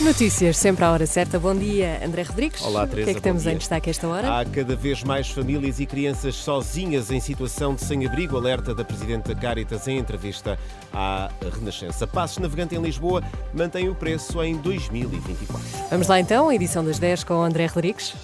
Notícias sempre à hora certa. Bom dia, André Rodrigues. Olá, O Teresa. que é que temos dia. em destaque esta hora? Há cada vez mais famílias e crianças sozinhas em situação de sem-abrigo, alerta da Presidente da Caritas em entrevista à Renascença. Passos Navegante em Lisboa mantém o preço em 2024. Vamos lá então, edição das 10 com o André Rodrigues.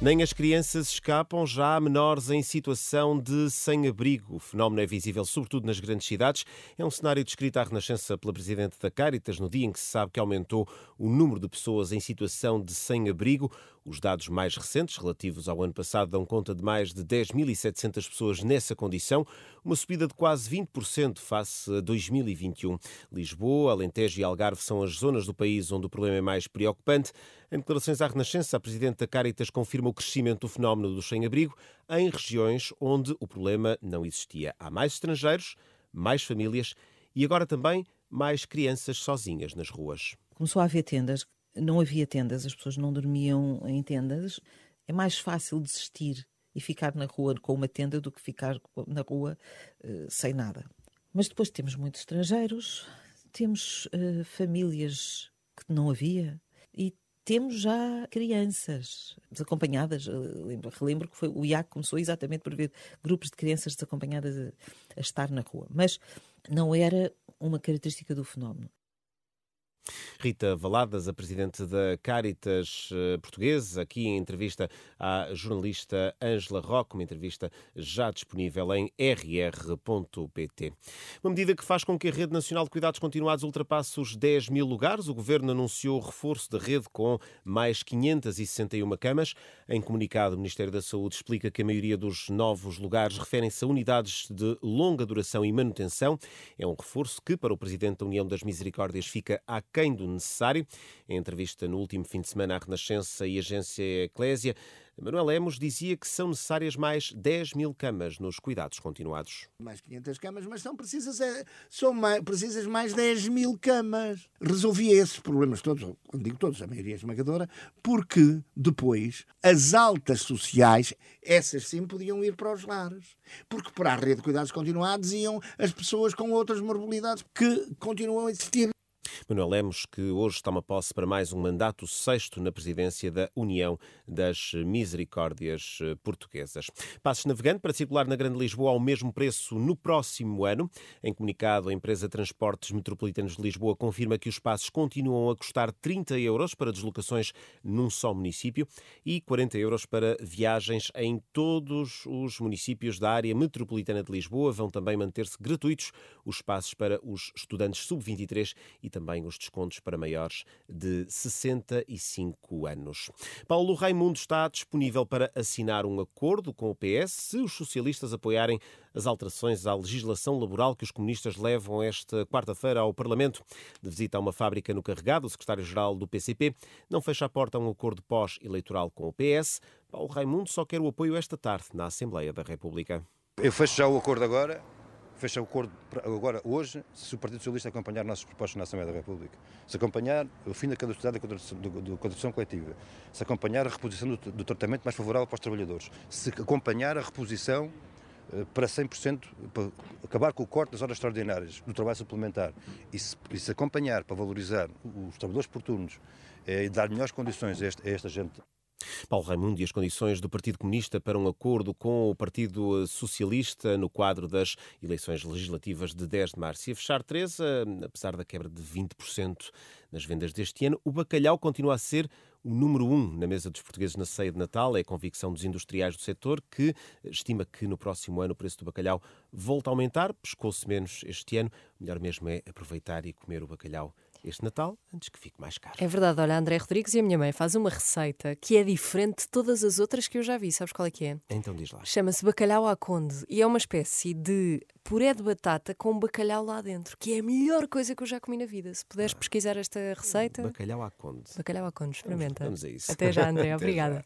Nem as crianças escapam, já há menores em situação de sem-abrigo. O fenómeno é visível sobretudo nas grandes cidades. É um cenário descrito à Renascença pela Presidente da Caritas no dia em que se sabe que aumentou o número de pessoas em situação de sem-abrigo. Os dados mais recentes, relativos ao ano passado, dão conta de mais de 10.700 pessoas nessa condição, uma subida de quase 20% face a 2021. Lisboa, Alentejo e Algarve são as zonas do país onde o problema é mais preocupante. Em declarações à Renascença, a Presidente da Caritas confirma o crescimento do fenómeno do sem-abrigo em regiões onde o problema não existia. Há mais estrangeiros, mais famílias e agora também mais crianças sozinhas nas ruas. começou a haver tendas, não havia tendas, as pessoas não dormiam em tendas. É mais fácil desistir e ficar na rua com uma tenda do que ficar na rua eh, sem nada. Mas depois temos muitos estrangeiros, temos eh, famílias que não havia e temos já crianças desacompanhadas. Eh, Lembro, relembro que foi, o IAC começou exatamente por ver grupos de crianças desacompanhadas a, a estar na rua. Mas não era uma característica do fenómeno. Rita Valadas, a presidente da Caritas eh, portuguesa, aqui em entrevista à jornalista Ângela Roque, uma entrevista já disponível em rr.pt. Uma medida que faz com que a Rede Nacional de Cuidados Continuados ultrapasse os 10 mil lugares. O governo anunciou o reforço da rede com mais 561 camas. Em comunicado, o Ministério da Saúde explica que a maioria dos novos lugares referem-se a unidades de longa duração e manutenção. É um reforço que, para o presidente da União das Misericórdias, fica aquém do necessário. Em entrevista no último fim de semana à Renascença e Agência Eclésia, Manuel Lemos dizia que são necessárias mais 10 mil camas nos cuidados continuados. mais 500 camas, mas são precisas, é, são mais, precisas mais 10 mil camas. Resolvia esses problemas todos, quando digo todos, a maioria esmagadora, porque depois as altas sociais, essas sim podiam ir para os lares. Porque para a rede de cuidados continuados iam as pessoas com outras morbilidades que continuam a existir. Manuel Lemos, que hoje toma posse para mais um mandato sexto na presidência da União das Misericórdias eh, Portuguesas. Passos navegante para circular na Grande Lisboa ao mesmo preço no próximo ano. Em comunicado, a empresa Transportes Metropolitanos de Lisboa confirma que os passos continuam a custar 30 euros para deslocações num só município e 40 euros para viagens em todos os municípios da área metropolitana de Lisboa. Vão também manter-se gratuitos os passos para os estudantes sub-23 e também os descontos para maiores de 65 anos. Paulo Raimundo está disponível para assinar um acordo com o PS se os socialistas apoiarem as alterações à legislação laboral que os comunistas levam esta quarta-feira ao Parlamento. De visita a uma fábrica no Carregado, o secretário-geral do PCP não fecha a porta a um acordo pós-eleitoral com o PS. Paulo Raimundo só quer o apoio esta tarde na Assembleia da República. Eu fecho já o acordo agora, fecho o acordo agora, hoje, se o Partido Socialista acompanhar nossas propostas na Assembleia da República. Se acompanhar o fim da caducidade da contratação, coletiva. Se acompanhar a reposição do, do tratamento mais favorável para os trabalhadores. Se acompanhar a reposição eh, para 100%, para acabar com o corte das horas extraordinárias do trabalho suplementar. E se, e se acompanhar para valorizar os trabalhadores por turnos eh, e dar melhores condições a a esta gente Paulo Raimundo e as condições do Partido Comunista para um acordo com o Partido Socialista no quadro das eleições legislativas de 10 de março. E a fechar, Teresa, apesar da quebra de 20% nas vendas deste ano, o bacalhau continua a ser o número um na mesa dos portugueses na ceia de Natal. É a convicção dos industriais do setor que estima que no próximo ano o preço do bacalhau volta a aumentar. Pescou-se menos este ano. Melhor mesmo é aproveitar e comer o bacalhau este Natal antes que fique mais caro. É verdade, olha, André Rodrigues e a minha mãe faz uma receita que é diferente de todas as outras que eu já vi. Sabes qual é que é? Então diz lá. Chama-se bacalhau à conde e é uma espécie de puré de batata com bacalhau lá dentro, que é a melhor coisa que eu já comi na vida. Se puderes pesquisar esta receita, Bacalhau à conde. bacalhau à conde, experimenta. Vamos a isso. Até já, André. Até Obrigada. já.